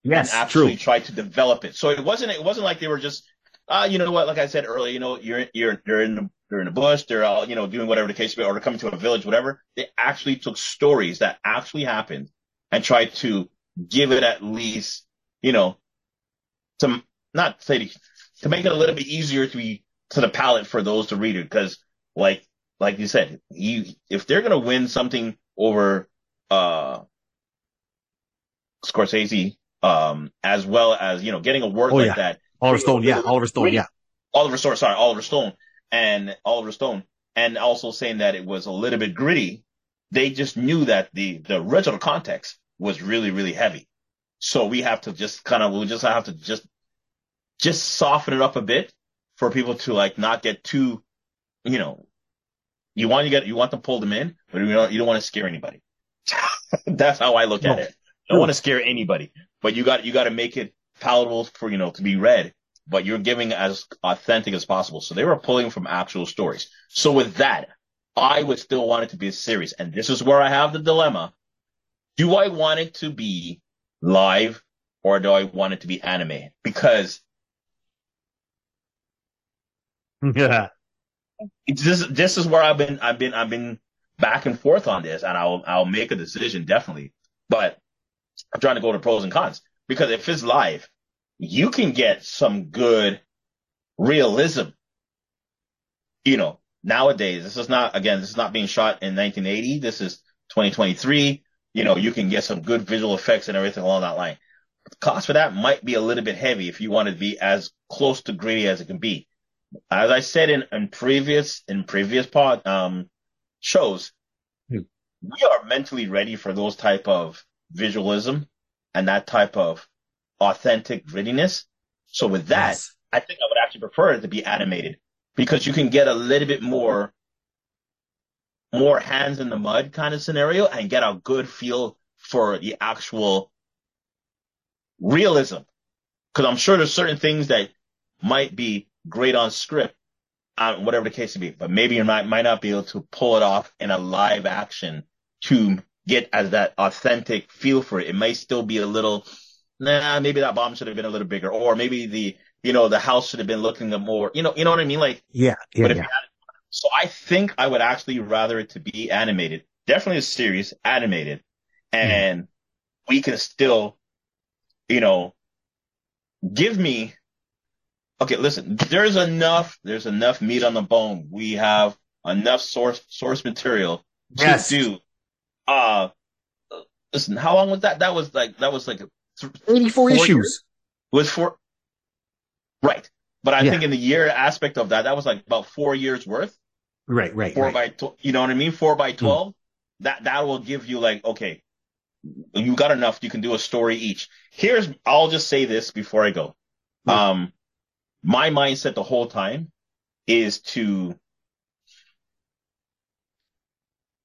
Yes. and actually True. try to develop it. So it wasn't it wasn't like they were just uh, you know what, like I said earlier, you know, you're you're they're in the they're in the bush, they're all, you know, doing whatever the case may be, or they're coming to a village, whatever. They actually took stories that actually happened and tried to give it at least, you know, to not say to make it a little bit easier to be to the palate for those to read it. Because like like you said, you if they're gonna win something over uh Scorsese, um, as well as you know getting a Oh, like yeah. that. Oliver Stone. Yeah. Oliver Stone. Yeah. Oliver Stone, sorry, Oliver Stone, and Oliver Stone, and also saying that it was a little bit gritty. They just knew that the the original context was really really heavy, so we have to just kind of we just have to just just soften it up a bit for people to like not get too, you know, you want to get you want to pull them in, but you don't you don't want to scare anybody. That's how I look at it. Don't want to scare anybody, but you got you got to make it palatable for you know to be read but you're giving as authentic as possible. So they were pulling from actual stories. So with that, I would still want it to be a series. And this is where I have the dilemma. Do I want it to be live or do I want it to be anime? Because Yeah. it's this, this is where I've been, I've been, I've been back and forth on this and I'll, I'll make a decision definitely. But I'm trying to go to pros and cons because if it's live, you can get some good realism. You know, nowadays, this is not, again, this is not being shot in 1980. This is 2023. You know, you can get some good visual effects and everything along that line. The cost for that might be a little bit heavy if you want to be as close to gritty as it can be. As I said in, in previous, in previous pod, um, shows, Hmm. we are mentally ready for those type of visualism and that type of authentic grittiness. So with that, Yes. I think I would actually prefer it to be animated because you can get a little bit more more hands in the mud kind of scenario and get a good feel for the actual realism. Cause I'm sure there's certain things that might be great on script, uh, whatever the case may be, but maybe you might, might not be able to pull it off in a live action to get as that authentic feel for it. It may still be a little, nah, maybe that bomb should have been a little bigger, or maybe the, you know, the house should have been looking a more, you know, you know what I mean? Like, yeah, yeah, but if yeah. had, so I think I would actually rather it to be animated, definitely a series, animated, mm-hmm. and we can still, you know, give me, okay, listen, there's enough, there's enough meat on the bone. We have enough source, source material to Yes. do, uh, listen, how long was that? That was like, that was like, th- 84 issues. years? was four. right. But I Yeah. think in the year aspect of that, that was like about four years worth. Right, right, four right. by tw- you know what I mean? Four by twelve. That that will give you like okay, you got enough. You can do a story each. Here's I'll just say this before I go. Yeah. Um, my mindset the whole time is to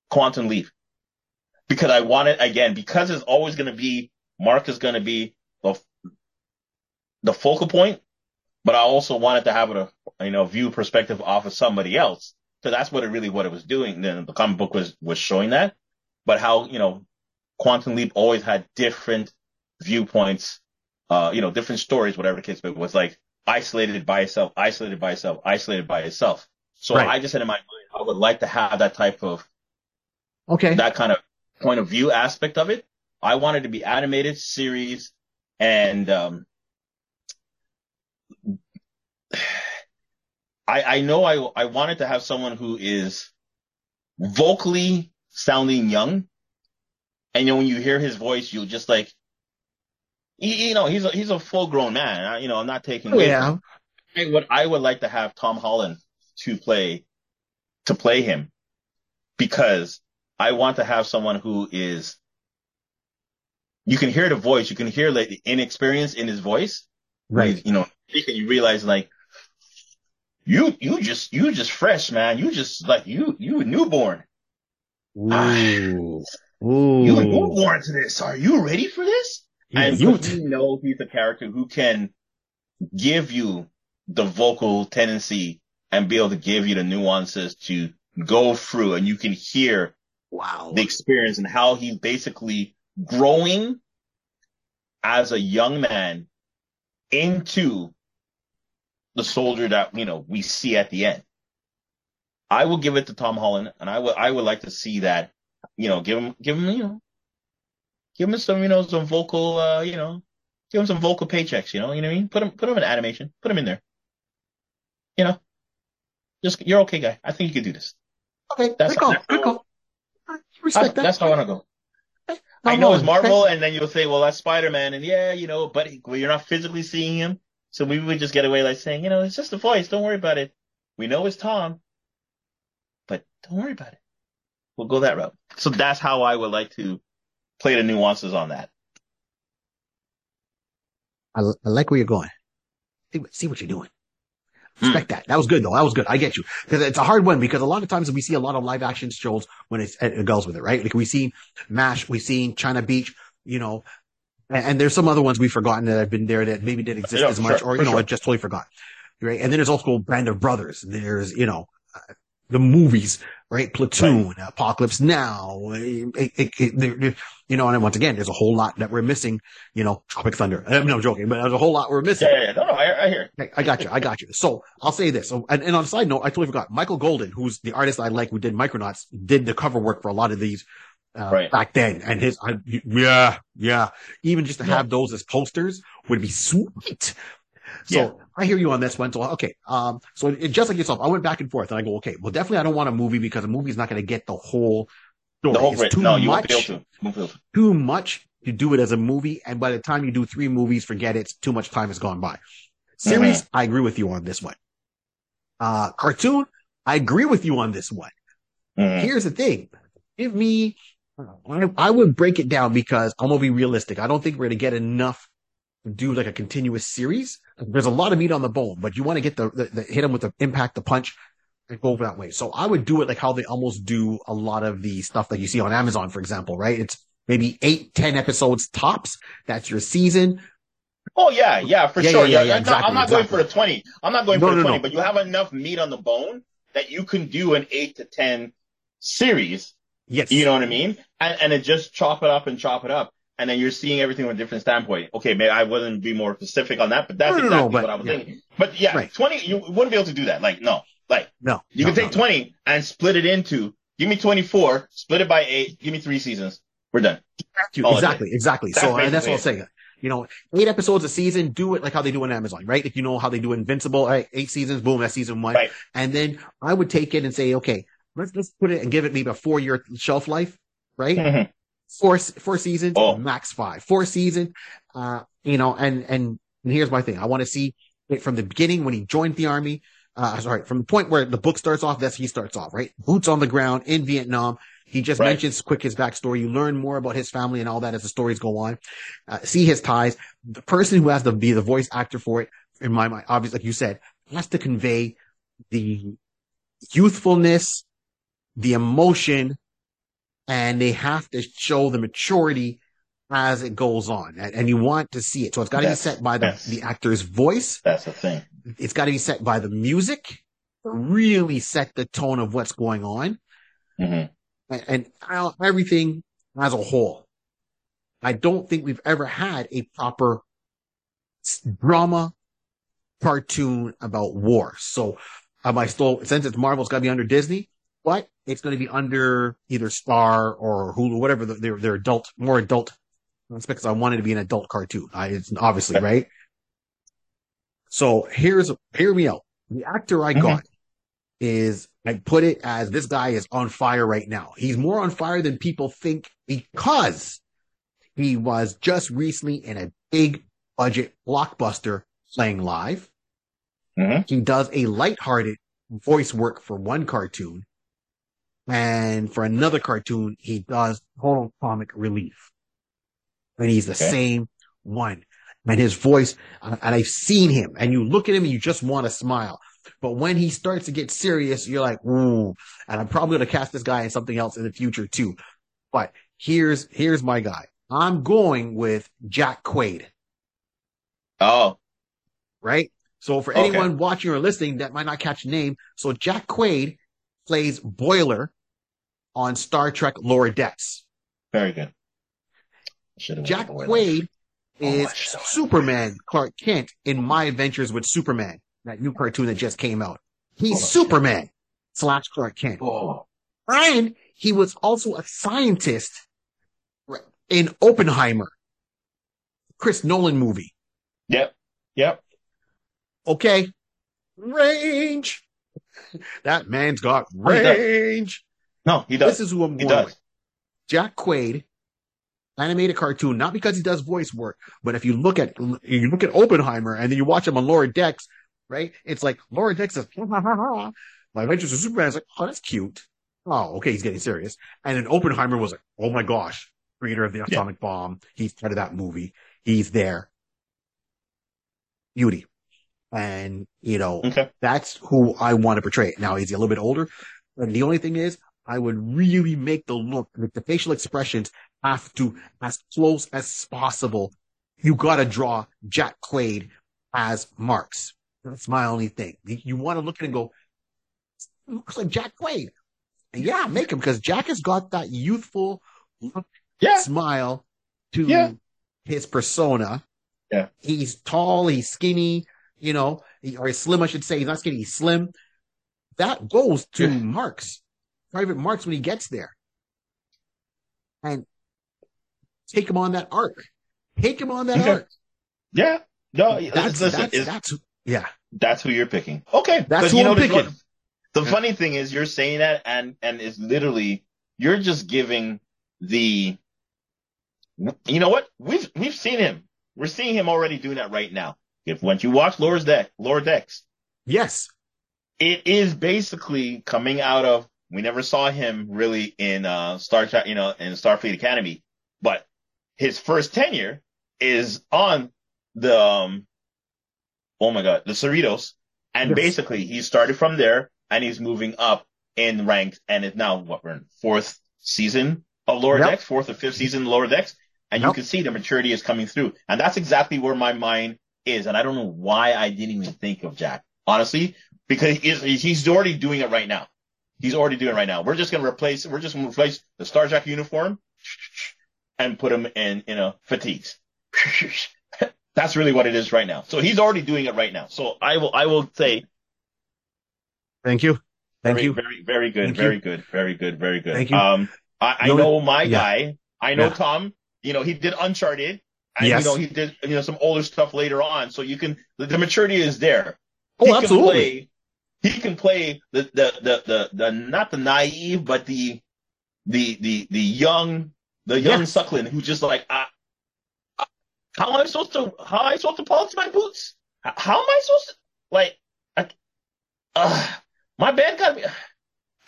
quantum leap because I want it again because it's always going to be Mark is going to be the the focal point, but I also wanted to have a you know view perspective off of somebody else. So that's what it really what it was doing. Then the comic book was was showing that, but how you know Quantum Leap always had different viewpoints, uh, you know, different stories, whatever the case, but it was like isolated by itself, isolated by itself, isolated by itself. So Right. I just had in my mind, I would like to have that type of Okay. that kind of point of view aspect of it. I wanted to be animated series and um I I know I I wanted to have someone who is vocally sounding young. And you know, when you hear his voice, you'll just like you, you know, he's a he's a full grown man. I, you know, I'm not taking Oh, yeah. I would I would like to have Tom Holland to play to play him because I want to have someone who is you can hear the voice, you can hear like the inexperience in his voice. Right. You know, and you realize like you you just you just fresh, man. You just like you you a newborn. Ooh. Ah, you a newborn to this. Are you ready for this? and You- because you know he's a character who can give you the vocal tendency and be able to give you the nuances to go through and you can hear Wow. the experience and how he's basically growing as a young man into the soldier that, you know, we see at the end. I will give it to Tom Holland and I would, I would like to see that, you know, give him, give him, you know, give him some, you know, some vocal, uh, you know, give him some vocal paychecks, you know, you know what I mean? Put him, put him in animation, put him in there. You know, just, you're okay guy. I think you can do this. okay. that's- good call. Good call. I I, that. that's how I want to go. I know it's Holland. Marvel, and then you'll say, well, that's Spider-Man, and yeah, you know, but well, you're not physically seeing him. So we would just get away like saying, you know, it's just a voice. Don't worry about it. We know it's Tom, but don't worry about it. We'll go that route. So that's how I would like to play the nuances on that. I, I like where you're going. See, see what you're doing. Respect that. That was good though. That was good. I get you. Because it's a hard one because a lot of times we see a lot of live action shows when it's, it goes with it, right? Like we've seen MASH, we've seen China Beach, you know, and, and there's some other ones we've forgotten that have been there that maybe didn't exist Yeah, as much sure, or, you know, sure. I just totally forgot. Right. And then there's also Band of Brothers. There's, you know, uh, the movies, right? Platoon, Apocalypse Now, it, it, it, it- there- there- you know, and once again, there's a whole lot that we're missing, you know, Tropic Thunder. I'm not joking, but there's a whole lot we're missing. Yeah, yeah, yeah. No, no, I, I hear. Okay, I got you. I got you. So I'll say this. So, and, and on a side note, I totally forgot. Michael Golden, who's the artist I like, who did Micronauts, did the cover work for a lot of these uh, Right. back then. And his, I, yeah, yeah. Even just to Yeah. have those as posters would be sweet. So Yeah. I hear you on this one. So okay, um, so it, just like yourself, I went back and forth, and I go, okay, well, definitely, I don't want a movie because a movie is not going to get the whole story. The whole it's too No, you much to. Won't be able to. too much to do it as a movie. And by the time you do three movies, forget it. Too much time has gone by. Series, I agree with you on this one. Uh, cartoon, I agree with you on this one. Mhm. Here's the thing. Give me, I, I would break it down because I'm going to be realistic. I don't think we're going to get enough to do like a continuous series. There's a lot of meat on the bone, but you want to get the, the, the hit them with the impact, the punch. And go that way. So I would do it like how they almost do a lot of the stuff that you see on Amazon, for example, right? It's maybe eight, ten episodes tops. That's your season. Oh yeah, yeah, for Yeah, sure. yeah, yeah, Yeah, I'm not- exactly, I'm not exactly. going for the twenty. I'm not going No, for the no, twenty, no. but you have enough meat on the bone that you can do an eight to ten series. Yes. You know what I mean? And and it just chop it up and chop it up, and then you're seeing everything from a different standpoint. Okay, maybe I wouldn't be more specific on that, but that's exactly but- what I was yeah. thinking. But yeah, Right. twenty, you wouldn't be able to do that. Like no, like no. you no, can take no. twenty and split it into. Give me twenty four, split it by eight. Give me three seasons. We're done. You- All it exactly, exactly. That's so, and that's what I'm saying. You know, eight episodes a season, do it like how they do on Amazon, right? Like, you know how they do Invincible, right? Eight seasons, boom, that's season one. Right. And then I would take it and say, okay, let's, let's put it and give it maybe a four year shelf life, right? Mhm. Four, four seasons, Oh. max five, four season, uh, you know, and, and, and here's my thing. I want to see it from the beginning when he joined the army. Uh, sorry, from the point where the book starts off, that's he starts off, right? Boots on the ground in Vietnam. He just Right. mentions quick his backstory. You learn more about his family and all that as the stories go on. Uh, see his ties. The person who has to be the voice actor for it, in my mind, obviously, like you said, has to convey the youthfulness, the emotion, and they have to show the maturity as it goes on. And, and you want to see it. So it's got to be set by the, Yes. the actor's voice. That's the thing. It's got to be set by the music. to Really set the tone of what's going on hmm and, and everything as a whole. I don't think we've ever had a proper drama cartoon about war. So, um, I still, since it's Marvel, it's got to be under Disney, but it's going to be under either Star or Hulu, whatever the, their, their adult, more adult. Because I wanted to be an adult cartoon. I, it's obviously, right? So here's, hear me out. The actor I Mhm. got is I put it as this guy is on fire right now. He's more on fire than people think because he was just recently in a big budget blockbuster playing live. Mhm. He does a lighthearted voice work for one cartoon. And for another cartoon, he does total comic relief. And he's the Okay. same one. And his voice, and I've seen him, and you look at him and you just want to smile. But when he starts to get serious, you're like, ooh, and I'm probably going to cast this guy in something else in the future too. But here's, here's my guy. I'm going with Jack Quaid, Oh, right? So for Okay. anyone watching or listening that might not catch the name, so Jack Quaid plays Boimler on Star Trek Lower Decks. very good. Jack Quaid Oh is I should've went Superman Clark Kent in My Adventures with Superman, that new cartoon that just came out. He's Oh, shit. Superman slash Clark Kent. Oh, And he was also a scientist in Oppenheimer, Chris Nolan movie. yep, yep. Okay. Range. That man's got oh, he range. No, he does. This is who I'm he going does. with. Jack Quaid, animated cartoon, not because he does voice work, but if you look at you look at Oppenheimer and then you watch him on Lower Decks, right? It's like Lower Decks is my adventures with Superman is like, oh, that's cute. Oh, okay, he's getting serious. And then Oppenheimer was like, oh my gosh, creator of the atomic bomb. He's part of that movie. He's there. Beauty. And, you know, Okay. that's who I want to portray. Now, is he a little bit older? And the only thing is, I would really make the look, like the facial expressions have to, as close as possible. You gotta draw Jack Quaid as Marks. That's my only thing. You, want to look at it and go, looks like Jack Quaid. Yeah, make him because Jack has got that youthful look, Yeah. smile to Yeah. his persona. Yeah. He's tall, he's skinny, you know, or he's slim, I should say. He's not skinny, he's slim. That goes to Yeah. Marks, Private Marks when he gets there. And take him on that arc. Take him on that Okay. arc. Yeah. No, That's, listen, that's, that's, yeah. That's who you're picking. Okay. That's who you know, I'm the- picking. The Yeah. funny thing is you're saying that and, and it's literally, you're just giving the, you know what? We've, we've seen him. We're seeing him already doing that right now. If once you watch Lower Deck, Lower Decks, Yes. it is basically coming out of, we never saw him really in, uh, Star Trek, you know, in Starfleet Academy, his first tenure is on the, um, oh my God, the Cerritos. And Yes. basically he started from there and he's moving up in ranks and is now what we're in fourth season of Lower Yep. Decks, fourth or fifth season of Lower Decks, and you can see the maturity is coming through, and that's exactly where my mind is, and I don't know why I didn't even think of Jack, honestly, because he's, he's already doing it right now. He's already doing it right now. We're just gonna replace, we're just gonna replace the Star Trek uniform and put him in, you know, fatigues. That's really what it is right now. So he's already doing it right now. So I will, I will say Thank you. Thank very, you. Very, very good. Thank very you. good. Very good. Very good. Thank you. Um, I, I know- my yeah. guy. I know Yeah. Tom. You know, he did Uncharted. And, Yes. you know, he did, you know, some older stuff later on. So you can, the, the maturity is there. Oh, He can absolutely. play- he can play the, the, the, the, the, not the naive, but the, the, the, the young, the young Yes. suckling who's just like, uh, uh, how am I supposed to, how am I supposed to polish my boots? How am I supposed to, like, I, uh, my bed got me.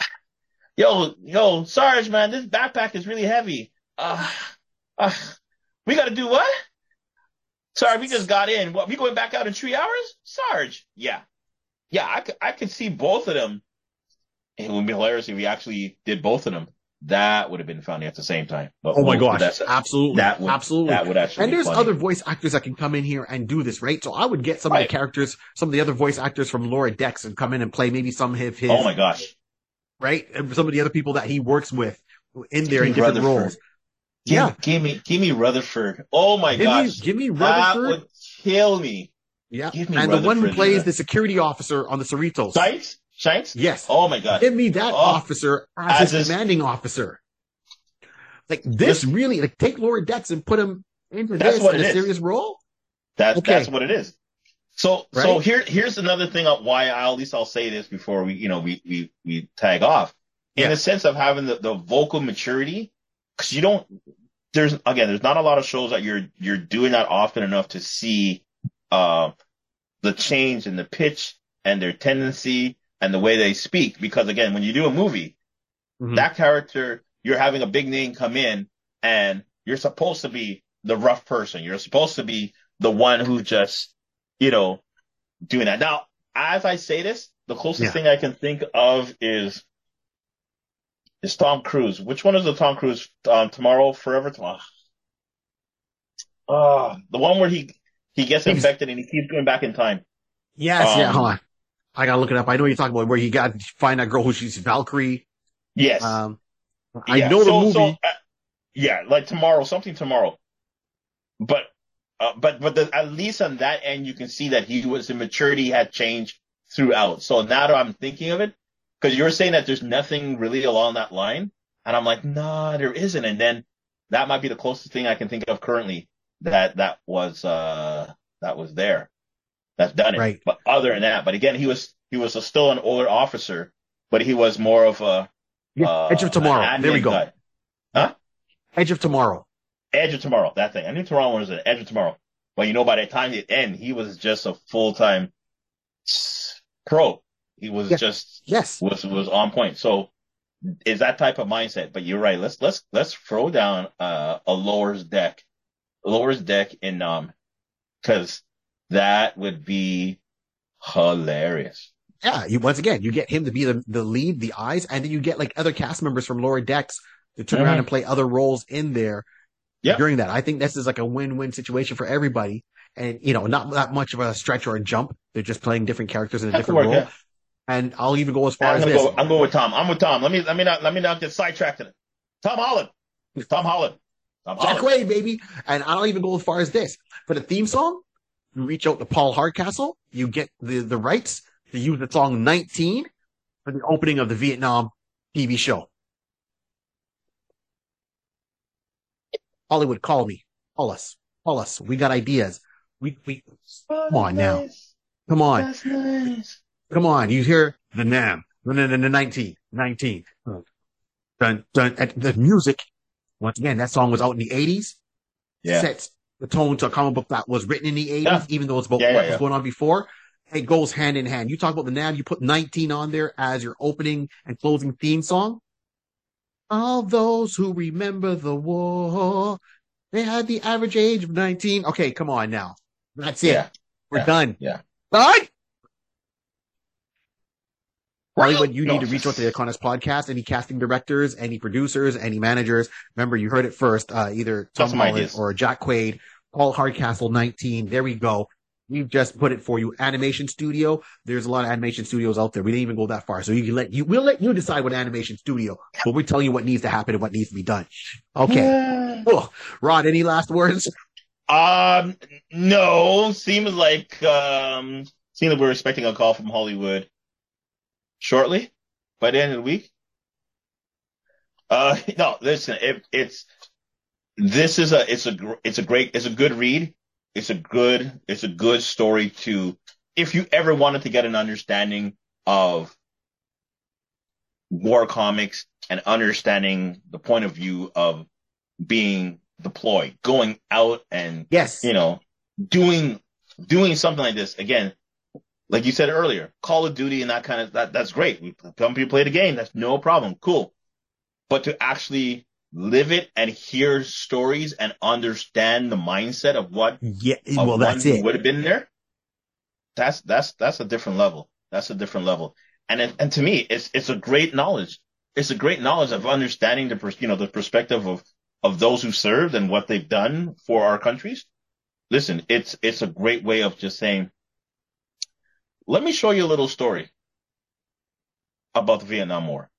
yo, yo, Sarge, man, this backpack is really heavy. Uh, uh, we gotta do what? Sorry, we just got in. What, we going back out in three hours? Sarge, yeah. Yeah, I could, I could see both of them. It would be hilarious if we actually did both of them. That would have been funny at the same time. But Oh my we'll- gosh. that's, absolutely. that would, absolutely. that would actually and be there's funny. other voice actors that can come in here and do this, right? So I would get some of the characters, some of the other voice actors from Lower Decks and come in and play maybe some of his, Oh my gosh. right? And some of the other people that he works with in there in Give me different Rutherford. roles. Give, Yeah. Give me, give me Rutherford. Oh my Give me, gosh. give me that Rutherford. would kill me. yeah. give me And the one who plays the security officer on the Cerritos. Shaxs? Shaxs? Yes. Oh my gosh. Give me that Oh. officer as, As his commanding officer. Like this really, like take Lower Decks and put him into That's this what in a is. serious role. That's Okay. that's what it is. So so here here's another thing of why I at least I'll say this before we you know we we we tag off in Yeah. the sense of having the, the vocal maturity because you don't there's again there's not a lot of shows that you're you're doing that often enough to see uh the change in the pitch and their tendency and the way they speak because again when you do a movie Mhm. that character, you're having a big name come in and you're supposed to be the rough person. You're supposed to be the one who just, you know, doing that. Now, as I say this, the closest Yeah. thing I can think of is, is Tom Cruise. Which one is the Tom Cruise, um, Tomorrow, Forever Tomorrow? Ah, the one where he, he gets infected and he keeps going back in time. Yes, yeah, Um, hold on. I gotta look it up. I know you're talking about where he got to find that girl who she's Valkyrie. Yes. Um, I Yeah, know the movie. so, uh, yeah, like tomorrow, something tomorrow. But, uh, but, but the, at least on that end, you can see that he was, the maturity had changed throughout. So now that I'm thinking of it, because you're saying that there's nothing really along that line, and I'm like, nah, there isn't. And then that might be the closest thing I can think of currently that that was uh that was there, that's done it. Right. But other than that, but again, he was he was a, still an older officer, but he was more of a Yeah, uh, Edge of Tomorrow. There we go. guy. Edge of Tomorrow. Edge of Tomorrow, that thing. I knew Tomorrow was an Edge of Tomorrow. But you know, by the time it end, he was just a full time pro. He was Yeah. just Yes. was was on point. So is that type of mindset. But you're right. Let's let's let's throw down uh, a lowers deck, lowers deck in um, because that would be hilarious. Yeah. You, once again, you get him to be the, the lead, the eyes, and then you get like other cast members from Lower Decks to turn around Mhm. and play other roles in there Yeah. during that. I think this is like a win-win situation for everybody. And, you know, not that much of a stretch or a jump. They're just playing different characters in a That could different role. yeah. And I'll even go as far I'm as this. go. I'm going with Tom. I'm with Tom. Let me let me not let me not get sidetracked. in it. Tom Holland. Tom Holland. Tom Jack Holland. Quaid, baby. And I'll even go as far as this. For the theme song, you reach out to Paul Hardcastle, you get the, the rights to use the song 19 for the opening of the Vietnam TV show. Hollywood, call me. Call us. Call us. We got ideas. We, we, come on now. Come on. Nice. Come on. You hear the NAM. The 19. 19. Dun, dun, and the music. Once again, that song was out in the 80s. Yeah. sets the tone to a comic book that was written in the 80s, Yeah. even though it's about Yeah, what yeah. was going on before. It goes hand in hand. You talk about the NAM, you put 19 on there as your opening and closing theme song. All those who remember the war, they had the average age of 19. Okay, come on now. That's it. We're done. Yeah. Right. Hollywood, you No. need to reach out to the Iconis podcast. Any casting directors, any producers, any managers. Remember, you heard it first. Uh, either Tom Holland or Jack Quaid, Paul Hardcastle, 19. There we go. We've just put it for you. Animation studio. There's a lot of animation studios out there. We didn't even go that far. So you can let you, we'll let you decide what animation studio, but we're telling you what needs to happen and what needs to be done. Okay. Oh, Rod, any last words? Um, no. Seems like um, seems like we're expecting a call from Hollywood shortly by the end of the week. Uh, no, listen, it, it's this is a it's a it's a great it's a good read. It's a good it's a good story to if you ever wanted to get an understanding of war comics and understanding the point of view of being deployed, going out and Yes. you know, doing doing something like this again, like you said earlier, Call of Duty and that kind of that that's great. We some people play the game, that's no problem, cool. But to actually live it and hear stories and understand the mindset of what Yeah. of Well, that's it. would have been there, that's that's that's a different level. That's a different level. And it, and to me, it's it's a great knowledge. It's a great knowledge of understanding the pers- you know the perspective of of those who served and what they've done for our countries. Listen, it's it's a great way of just saying, let me show you a little story about the Vietnam War.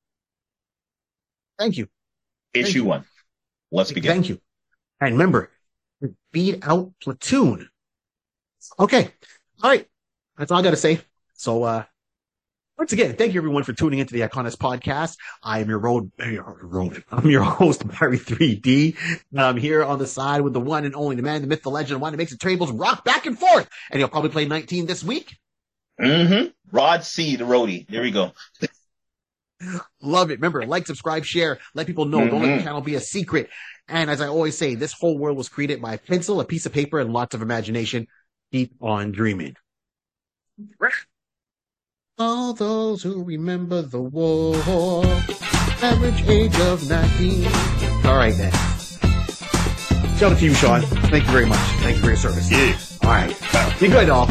Thank you. Issue one. Let's begin. Thank you. And remember, beat out platoon. Okay. All right. That's all I got to say. So, uh, once again, thank you everyone for tuning into the Iconis podcast. I am your road, your road. I'm your host, Barry 3D. I'm here on the side with the one and only, the man, the myth, the legend, the one that makes the tables rock back and forth. And he'll probably play 19 this week. Mm-hmm. Rod C, the roadie. There we go. Love it. Remember, like, subscribe, share, let people know. Don't let the mm-hmm. channel be a secret. And as I always say, this whole world was created by a pencil, a piece of paper, and lots of imagination. Keep on dreaming. All those who remember the war, average age of 19. All right, then. Shout out to you, Sean. Thank you very much. Thank you for your service. Yeah. All right. Be good, all.